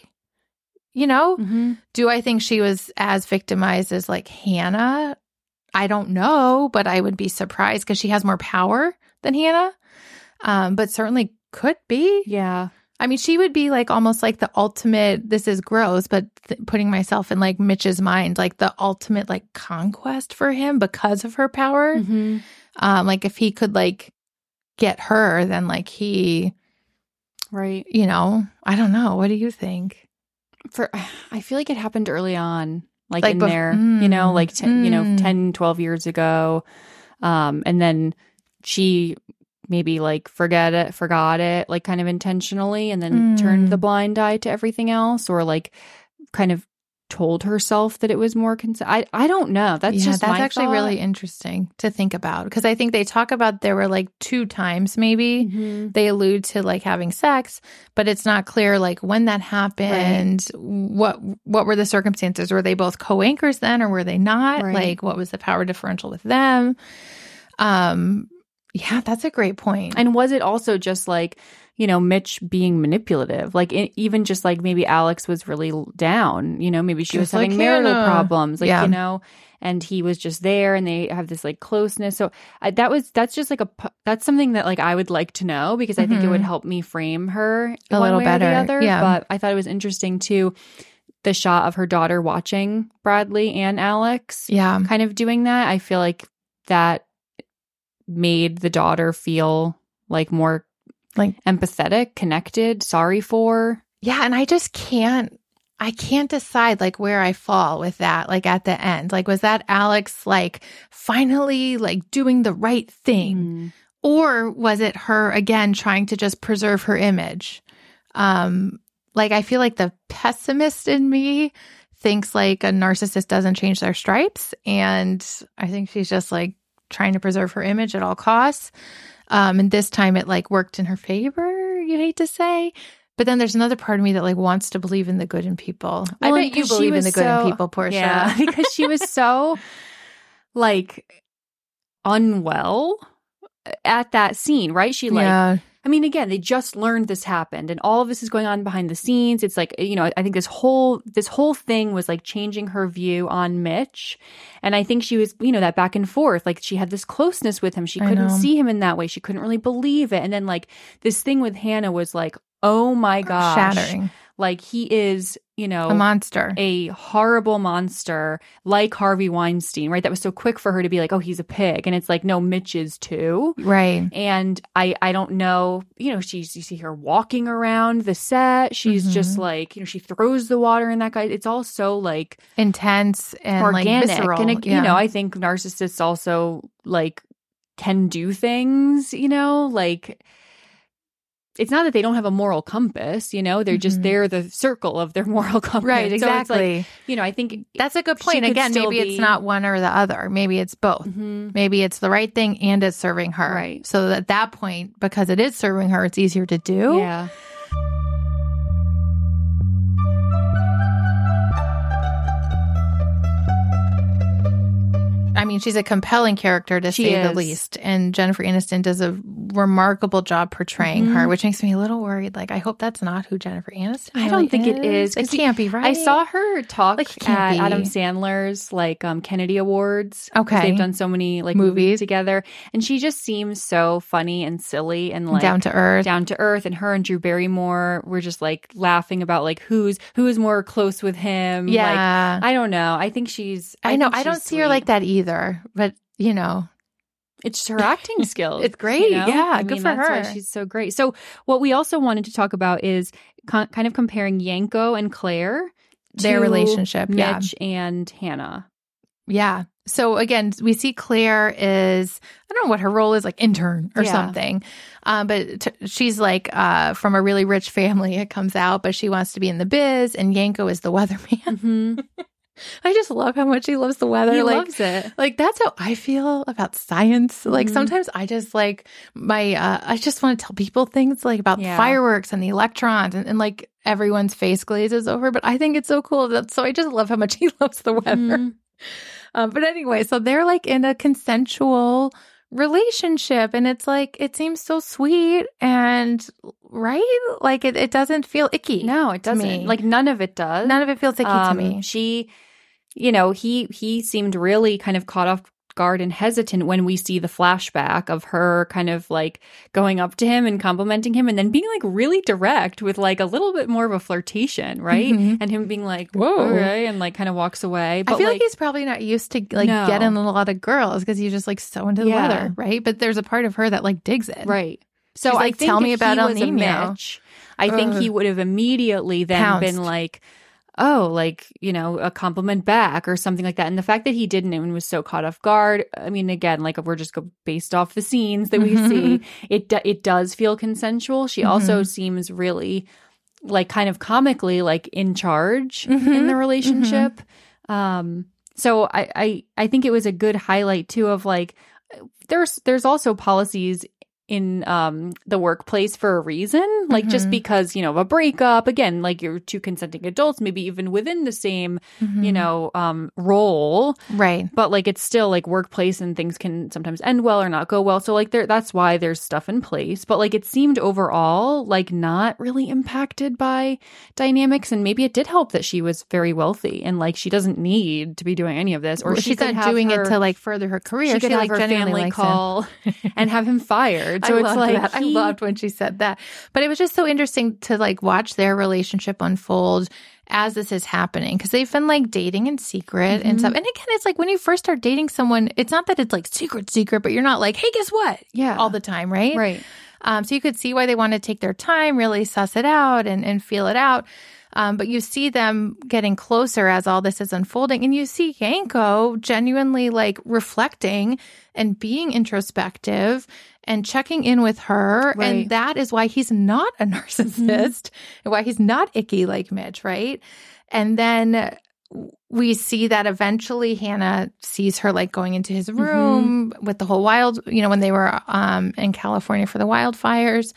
You know, Mhm. do I think she was as victimized as like Hannah? I don't know, but I would be surprised because she has more power than Hannah. Um, but certainly could be. Yeah, I mean, she would be like almost like the ultimate. This is gross, but th- putting myself in like Mitch's mind, like the ultimate like conquest for him because of her power. Mhm. Um, like if he could like get her, then like he, right. you know, I don't know. What do you think? for I feel like it happened early on, like, Like in bef- there, you know, Mm, like ten, you know, mm. 10, 12 years ago. Um, and then she maybe like forget it, forgot it, like kind of intentionally, and then turned Mm. the blind eye to everything else, or like kind of told herself that it was more cons- I I don't know. That's yeah, just that's actually thought. really interesting to think about because I think they talk about there were like two times maybe Mhm. they allude to like having sex, but it's not clear like when that happened. What what were the circumstances? Were they both co-anchors then, or were they not? Right. Like, what was the power differential with them? Um, yeah, that's a great point. And was it also just like, you know, Mitch being manipulative? Like, e- even just like maybe Alex was really down, you know, maybe she was Just like having marital Hannah. problems, like, Yeah. you know, and he was just there and they have this like closeness. So I, that was, that's just like a, that's something that like I would like to know because I think it would Mhm. help me frame her A little or the better. other. Yeah. But I thought it was interesting too. The shot of her daughter watching Bradley and Alex yeah, kind of doing that. I feel like that made the daughter feel like more Like- empathetic, connected, sorry for. yeah, and I just can't. I can't decide like where I fall with that. Like at the end, like was that Alex like finally like doing the right thing? Mm. or was it her again trying to just preserve her image um like i feel like the pessimist in me thinks like a narcissist doesn't change their stripes and i think she's just like trying to preserve her image at all costs. Um and this time it like worked in her favor you hate to say. But then there's another part of me that like wants to believe in the good in people. I Well, bet and you believe in the good so- in people portia. Yeah, because she was so like unwell at that scene, right? She like yeah. I mean, again, they just learned this happened and all of this is going on behind the scenes. It's like, you know, I think this whole, this whole thing was like changing her view on Mitch. And I think she was, you know, that back and forth. Like she had this closeness with him. She couldn't see him in that way. She couldn't really believe it. And then like this thing with Hannah was like, oh my gosh. Shattering. Like he is, you know, A monster. a horrible monster like Harvey Weinstein, right? That was so quick for her to be like, oh, he's a pig. And it's like, no, Mitch is too. right. And I, I don't know, you know, she's, you see her walking around the set. She's just Mhm. like, you know, she throws the water in that guy. It's all so like Intense and organic. like visceral. and, it, yeah. you know, I think narcissists also like can do things, you know, like, it's not that they don't have a moral compass, you know, they're just Mhm. they're the circle of their moral compass. right. So it's like, Exactly. you know, I think That's a good point. Again, maybe be- it's not one or the other. Maybe it's both. Mhm. Maybe it's the right thing and it's serving her. Right. So at that point, because it is serving her, it's easier to do. Yeah. Mean, she's a compelling character to She say the least. And Jennifer Aniston does a remarkable job portraying Mhm. her, which makes me a little worried. Like, I hope that's not who Jennifer Aniston I don't think it is, It can't be, right? I saw her talk Like, at be. Adam Sandler's like um Kennedy Awards. Okay. They've done so many like movies Movies. together. And she just seems so funny and silly and like down to earth. down to earth. And her and Drew Barrymore were just like laughing about like who's who is more close with him. Yeah. Like I don't know. I think she's I, know. I don't see her like that either. But, you know, It's her acting skills. It's great. you know? Yeah, I good mean, for that's why her. she's so great. So, what we also wanted to talk about is con- kind of comparing Yanko and Claire, Their relationship, yeah. Mitch and Hannah. Yeah. So again, we see Claire is I don't know what her role is, like intern or Yeah. something. Um, but t- she's like uh, from a really rich family. It comes out, but she wants to be in the biz, and Yanko is the weatherman. Mm-hmm. I just love how much he loves the weather. He like, loves it. like that's how I feel about science. Like Mhm. sometimes I just like my uh I just want to tell people things like about Yeah. fireworks and the electrons and, and like everyone's face glazes over, but I think it's so cool that so I just love how much he loves the weather. Mhm. Um, but anyway, so they're like in a consensual relationship and it's like it seems so sweet and right? Like it, it doesn't feel icky. No, it doesn't. me. Like none of it does. none of it feels icky to Um, me. She, you know, he he seemed really kind of caught off guard and hesitant when we see the flashback of her kind of like going up to him and complimenting him and then being like really direct with like a little bit more of a flirtation, right? Mhm. And him being like, Whoa. and like kind of walks away. But I feel like, like, he's probably not used to like No. getting a lot of girls because he's just like so into the Yeah. weather, right? But there's a part of her that like digs it, right. So She's I like, think "Tell me about El Niño." Mitch, I think he would have immediately then Pounced. been like, oh, like, you know, a compliment back or something like that. And the fact that he didn't and was so caught off guard, I mean, again, like if we're just go based off the scenes that we Mhm. see, it do- it does feel consensual. She also seems really like kind of comically like in charge in Mhm. the relationship. Um so I, I I think it was a good highlight too of like there's there's also policies in um the workplace for a reason like just Mhm. because you know of a breakup again like you're two consenting adults maybe even within the same you Mhm. know um role right? but like it's still like workplace and things can sometimes end well or not go well so like there that's why there's stuff in place but like it seemed overall like not really impacted by dynamics and maybe it did help that she was very wealthy and like she doesn't need to be doing any of this or Or she she's not doing her- it to like further her career. she could have like her family call and have him fired so I it's loved like that. I loved when she said that. But it was just so interesting to like watch their relationship unfold as this is happening because they've been like dating in secret Mm-hmm. and stuff. And again, it's like when you first start dating someone, it's not that it's like secret, secret, but you're not like, hey, guess what? Yeah. All the time, right? right Um, so you could see why they want to take their time, really suss it out and, and feel it out. Um, but you see them getting closer as all this is unfolding, and you see Yanko genuinely like reflecting and being introspective and checking in with her. Right. And that is why he's not a narcissist mm-hmm. and why he's not icky like Mitch, right? And then we see that eventually Hannah sees her like going into his mm-hmm. room with the whole wild, you know, when they were um in California for the wildfires.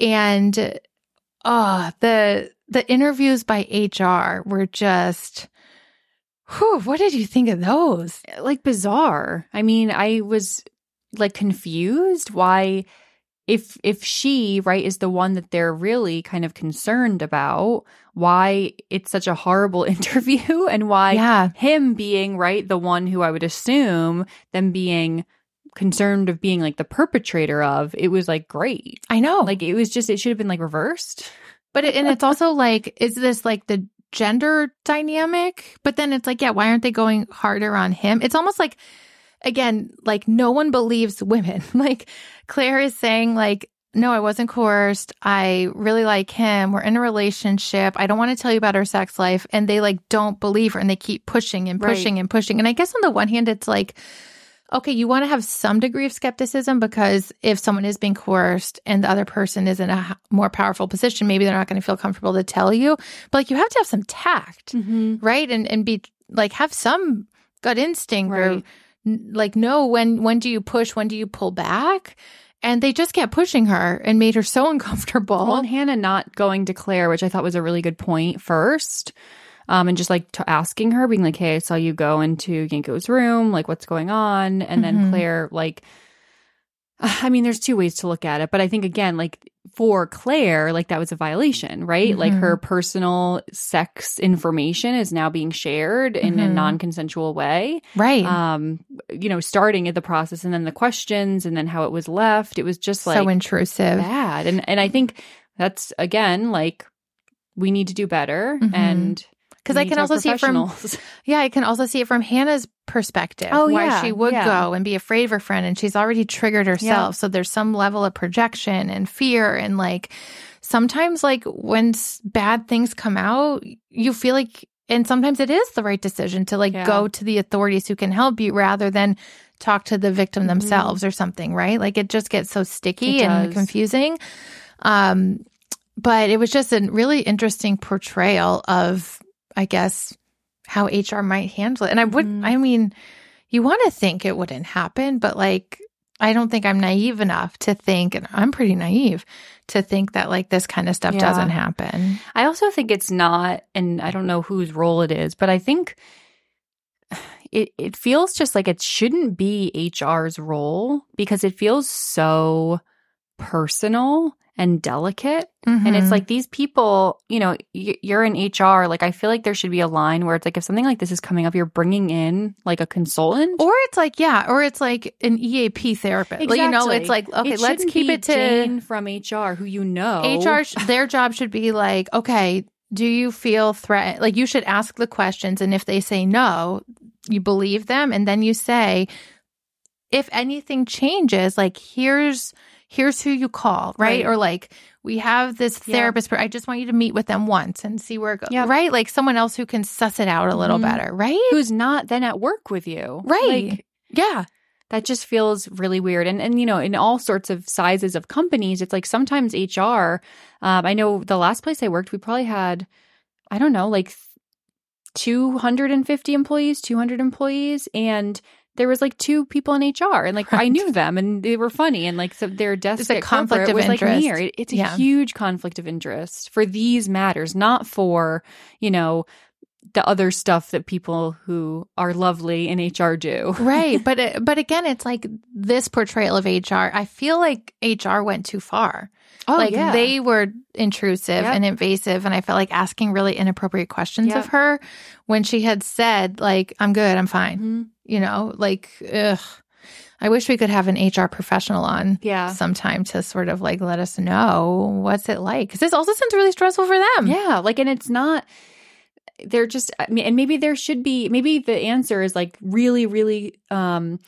And oh, the the interviews by HR were just Whew, what did you think of those? like bizarre. I mean, I was like confused why if if she, right, is the one that they're really kind of concerned about, why it's such a horrible interview and why Yeah. him being, right, the one who I would assume them being concerned of being like the perpetrator of, it was like great. I know. Like it was just it should have been like reversed. But it, and it's also like, is this like the gender dynamic? But then it's like, yeah, why aren't they going harder on him? It's almost like, again, like no one believes women. like Claire is saying, like, no, I wasn't coerced. I really like him. We're in a relationship. I don't want to tell you about her sex life. And they like don't believe her and they keep pushing and Right. pushing and pushing. And I guess on the one hand, it's like, okay, you want to have some degree of skepticism because if someone is being coerced and the other person is in a more powerful position, maybe they're not going to feel comfortable to tell you. But like you have to have some tact, Mm-hmm. right? And and be like have some gut instinct or Right. n- like know when when do you push, when do you pull back? And they just kept pushing her and made her so uncomfortable. Well, and Hannah not going to Claire, which I thought was a really good point first. Um, and just like to asking her, being like, Hey, I saw you go into Yanko's room. Like, what's going on? And then Mhm. Claire, like, I mean, there's two ways to look at it, but I think again, like for Claire, like that was a violation, right? Like her personal sex information is now being shared in a Mhm. non consensual way right. um you know starting at the process and then the questions and then how it was left it was just like so intrusive. bad and and i think that's again like we need to do better Mhm. and Because I can also see it from. Yeah, I can also see it from Hannah's perspective. Oh, why yeah, she would yeah. go and be afraid of her friend, and she's already triggered herself. So there's some level of projection and fear, and like sometimes, like when s- bad things come out, you feel like, and sometimes it is the right decision to like Yeah. go to the authorities who can help you rather than talk to the victim Mhm. themselves or something, right? Like it just gets so sticky It and does. confusing. Um, but it was just a really interesting portrayal of, I guess, how HR might handle it. And I would, Mhm. I mean, you want to think it wouldn't happen, but like, I don't think I'm naive enough to think, and I'm pretty naive to think that like this kind of stuff Yeah. doesn't happen. i also think it's not and i don't know whose role it is but i think it it feels just like it shouldn't be hr's role because it feels so personal and delicate And Mm-hmm. it's like these people, you know, y- you're in HR. Like, I feel like there should be a line where it's like, if something like this is coming up, you're bringing in like a consultant. or it's like, yeah, or it's like an EAP therapist. Like, you know, it's like, okay, It let's keep it to Jane from HR, who you know. HR, their job should be like, okay, do you feel threat? Like you should ask the questions. And if they say no, you believe them. And then you say, if anything changes, like here's, here's who you call, right? Right. Or like, we have this Yeah. therapist, but I just want you to meet with them once and see where it goes, Yeah. right? Like someone else who can suss it out a little Mhm. better, right? who's not then at work with you. Right. Like, yeah. that just feels really weird. And and you know, in all sorts of sizes of companies, it's like sometimes HR. Um, I know the last place I worked, we probably had, I don't know, like two hundred and fifty employees, two hundred employees, and there was like two people in HR, and like I knew them, and they were funny, and like so their desk It's a conflict of was like interest. near. It- it's a Yeah. huge conflict of interest for these matters, not for you know the other stuff that people who are lovely in HR do. right but but again it's like this portrayal of hr i feel like hr went too far Oh, like yeah. they were intrusive Yep. and invasive and i felt like asking really inappropriate questions Yep. of her when she had said like i'm good i'm fine Mhm. you know like ugh i wish we could have an hr professional on Yeah. sometime to sort of like let us know what's it like because this also sounds really stressful for them Yeah, like, and it's not. They're just, I mean, and maybe there should be. Maybe the answer is like really, really um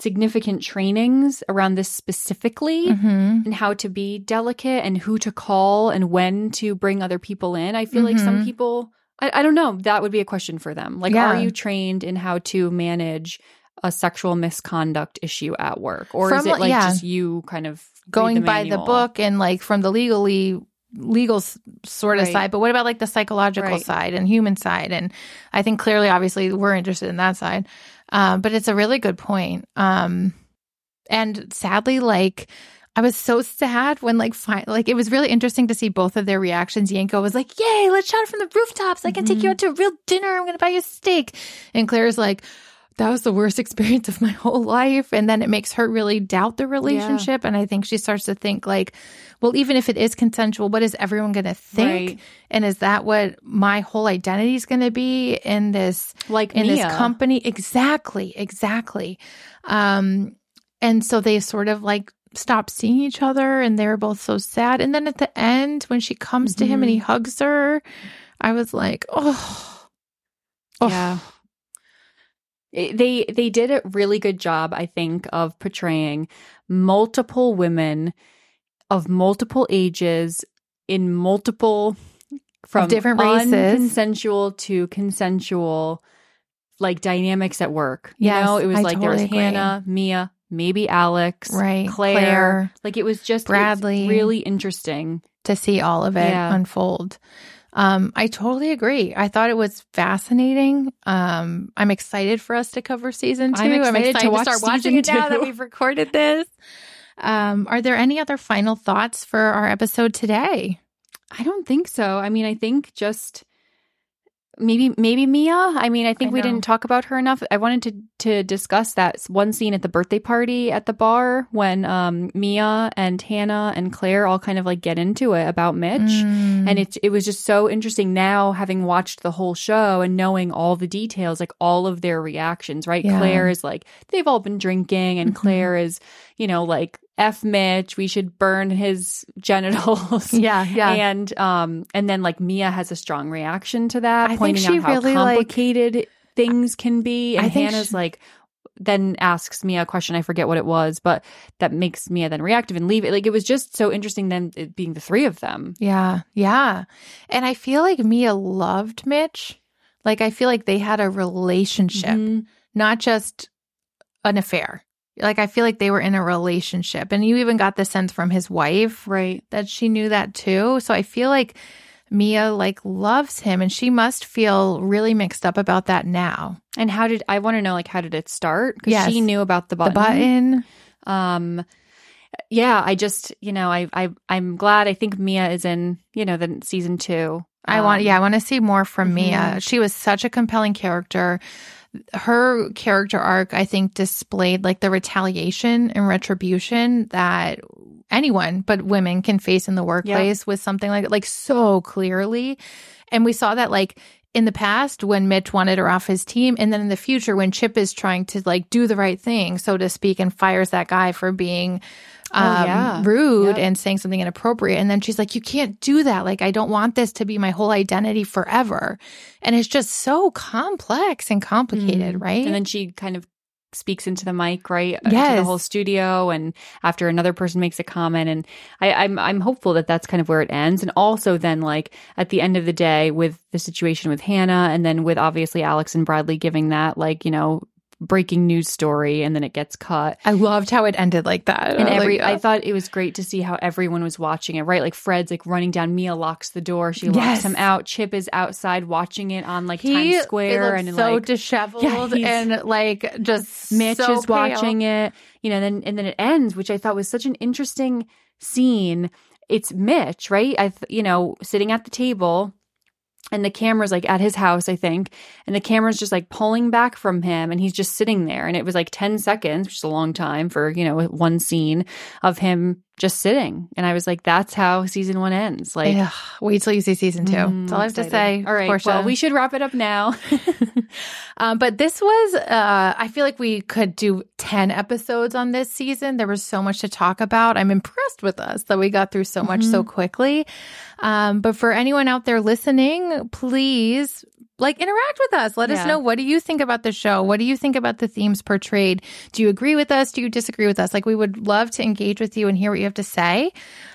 significant trainings around this specifically. hmm And how to be delicate and who to call and when to bring other people in. I feel like some Mhm. people, I, I don't know, that would be a question for them. Like, Yeah. are you trained in how to manage a sexual misconduct issue at work? Or is From, it like yeah. just you kind of going by the book and like from the legally legal sort of Right. side but what about like the psychological Right. side and human side and i think clearly obviously we're interested in that side um, but it's a really good point um, and sadly like I was so sad when like fine, like it was really interesting to see both of their reactions. Yanko was like, "Yay, let's shout from the rooftops! I can take you out to a real dinner. I'm going to buy you a steak." And Claire's like, "That was the worst experience of my whole life." And then it makes her really doubt the relationship, and I think she starts to think like, "Well, even if it is consensual, what is everyone going to think? Right. And is that what my whole identity is going to be in this Like in Mia. this company?" Exactly, exactly. Um, and so they sort of like stop seeing each other and they were both so sad. And then at the end, when she comes to him and he Mm-hmm. hugs her, I was like, oh, oh. Yeah. It- They they did a really good job, I think, of portraying multiple women of multiple ages in multiple from different races. consensual to consensual like dynamics at work. You Yes, know, it was I like there was agree. Hannah, Mia, maybe Alex, Right, Claire. Claire. Like it was just Bradley. really interesting. to see all of it Yeah. unfold. Um, I totally agree. I thought it was fascinating. Um, I'm excited for us to cover season 2 I'm excited to watch start watching it now that we've recorded this. Um, are there any other final thoughts for our episode today? I don't think so. I mean, I think just maybe maybe Mia. I mean, I think I we didn't talk about her enough. I wanted to to discuss that one scene at the birthday party at the bar when um Mia and Hannah and Claire all kind of like get into it about Mitch. Mm. And it it was just so interesting now having watched the whole show and knowing all the details, like all of their reactions, right? Yeah. Claire is like, they've all been drinking, and Mhm. Claire is, you know, like F Mitch, we should burn his genitals. yeah, yeah. And um and then like Mia has a strong reaction to that, I think pointing she out how really, like- complicated things can be. And I Hannah's she- like then asks Mia a question, I forget what it was, but that makes Mia then reactive and leave it. Like it was just so interesting then it being the three of them. Yeah, yeah. And I feel like Mia loved Mitch. Like I feel like they had a relationship, Mhm. not just an affair. Like I feel like they were in a relationship. And you even got the sense from his wife Right. that she knew that too. So I feel like Mia like loves him and she must feel really mixed up about that now. And how did I want to know like how did it start? Because Yes. she knew about the button. The button. Um yeah, I just you know, I I I'm glad I think Mia is in, you know, the season two. I want, Um, yeah, I want to see more from mhm. Mia. She was such a compelling character. Her character arc, I think, displayed like the retaliation and retribution that anyone but women can face in the workplace with something like like so clearly. And we saw that like in the past when Mitch wanted her off his team, and then in the future when Chip is trying to like do the right thing, so to speak, and fires that guy for being Oh, um, yeah. rude Yep. and saying something inappropriate. And then she's like, You can't do that. Like, I don't want this to be my whole identity forever. And it's just so complex and complicated, Mhm. right? And then she kind of speaks into the mic, right? uh, To Yes. the whole studio, and after another person makes a comment, and I, I'm I'm hopeful that that's kind of where it ends. And also, then like at the end of the day, with the situation with Hannah, and then with obviously Alex and Bradley giving that like you know breaking news story, and then it gets cut. I loved how it ended like that. And I every, like, I thought it was great to see how everyone was watching it, right? Like Fred's like running down. Mia locks the door. She locks Yes. him out. Chip is outside watching it on like he Times Square, and so like disheveled Yeah, and like just Mitch so is pale. watching it, you know, then and then it ends, which I thought was such an interesting scene. It's Mitch, right? I, th- you know, sitting at the table, and the camera's like at his house, I think, and the camera's just like pulling back from him, and he's just sitting there, and it was like ten seconds, which is a long time for you know one scene of him just sitting, and I was like, that's how season one ends. Like, Ugh, wait till you see season two. mm, That's all I have to say. All right, Portia. well, we should wrap it up now. um, but this was, uh, I feel like we could do 10 episodes on this season. There was so much to talk about. I'm impressed with us that we got through so much so Mm-hmm. quickly. Um, but for anyone out there listening, please like interact with us. Let us know what do you think about the show? What do you think about the themes portrayed? Do you agree with us? Do you disagree with us? Like we would love to engage with you and hear what you have to say.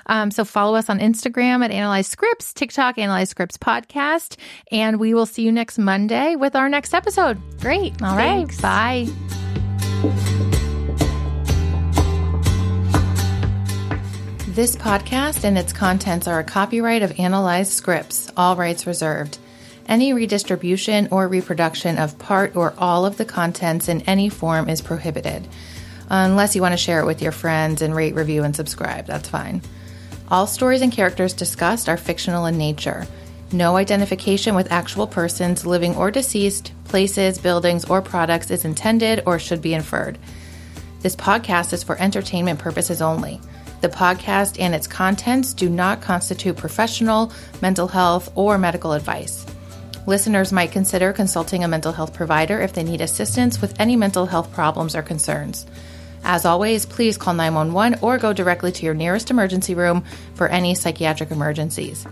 Um, so follow us on Instagram at Analyze Scripts, TikTok, Analyze Scripts Podcast, and we will see you next Monday with our next episode. Great. All right. Thanks. Bye. This podcast and its contents are a copyright of Analyze Scripts, all rights reserved. Any redistribution or reproduction of part or all of the contents in any form is prohibited. unless you want to share it with your friends and rate, review, and subscribe. That's fine. All stories and characters discussed are fictional in nature. No identification with actual persons, living or deceased, places, buildings, or products is intended or should be inferred. This podcast is for entertainment purposes only. The podcast and its contents do not constitute professional, mental health, or medical advice. Listeners might consider consulting a mental health provider if they need assistance with any mental health problems or concerns. As always, please call 911 or go directly to your nearest emergency room for any psychiatric emergencies.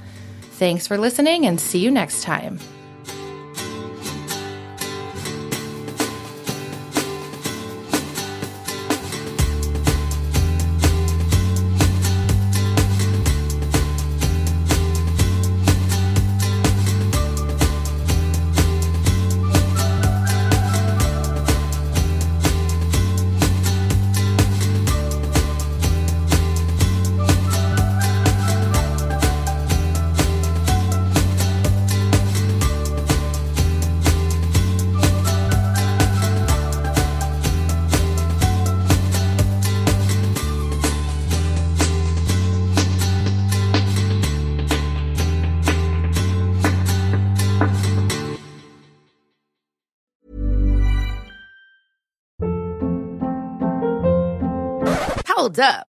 Thanks for listening and see you next time.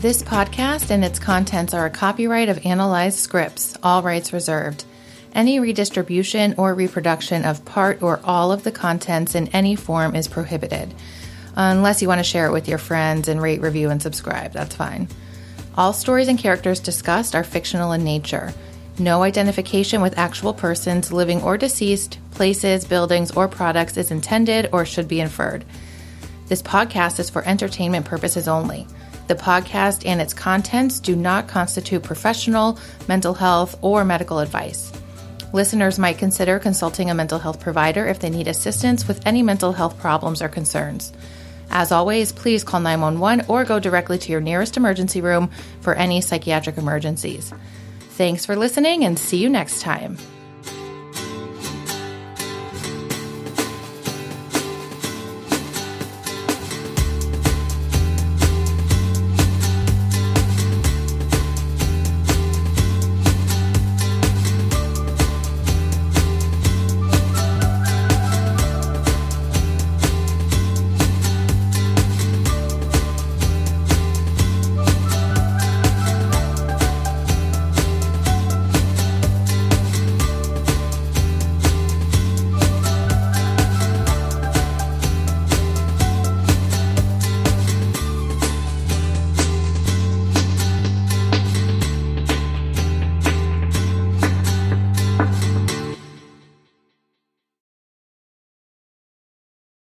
This podcast and its contents are a copyright of Analyzed Scripts, all rights reserved. Any redistribution or reproduction of part or all of the contents in any form is prohibited. Unless you want to share it with your friends and rate, review, and subscribe, that's fine. All stories and characters discussed are fictional in nature. No identification with actual persons, living or deceased, places, buildings, or products is intended or should be inferred. This podcast is for entertainment purposes only. The podcast and its contents do not constitute professional, mental health, or medical advice. Listeners might consider consulting a mental health provider if they need assistance with any mental health problems or concerns. As always, please call 911 or go directly to your nearest emergency room for any psychiatric emergencies. Thanks for listening and see you next time.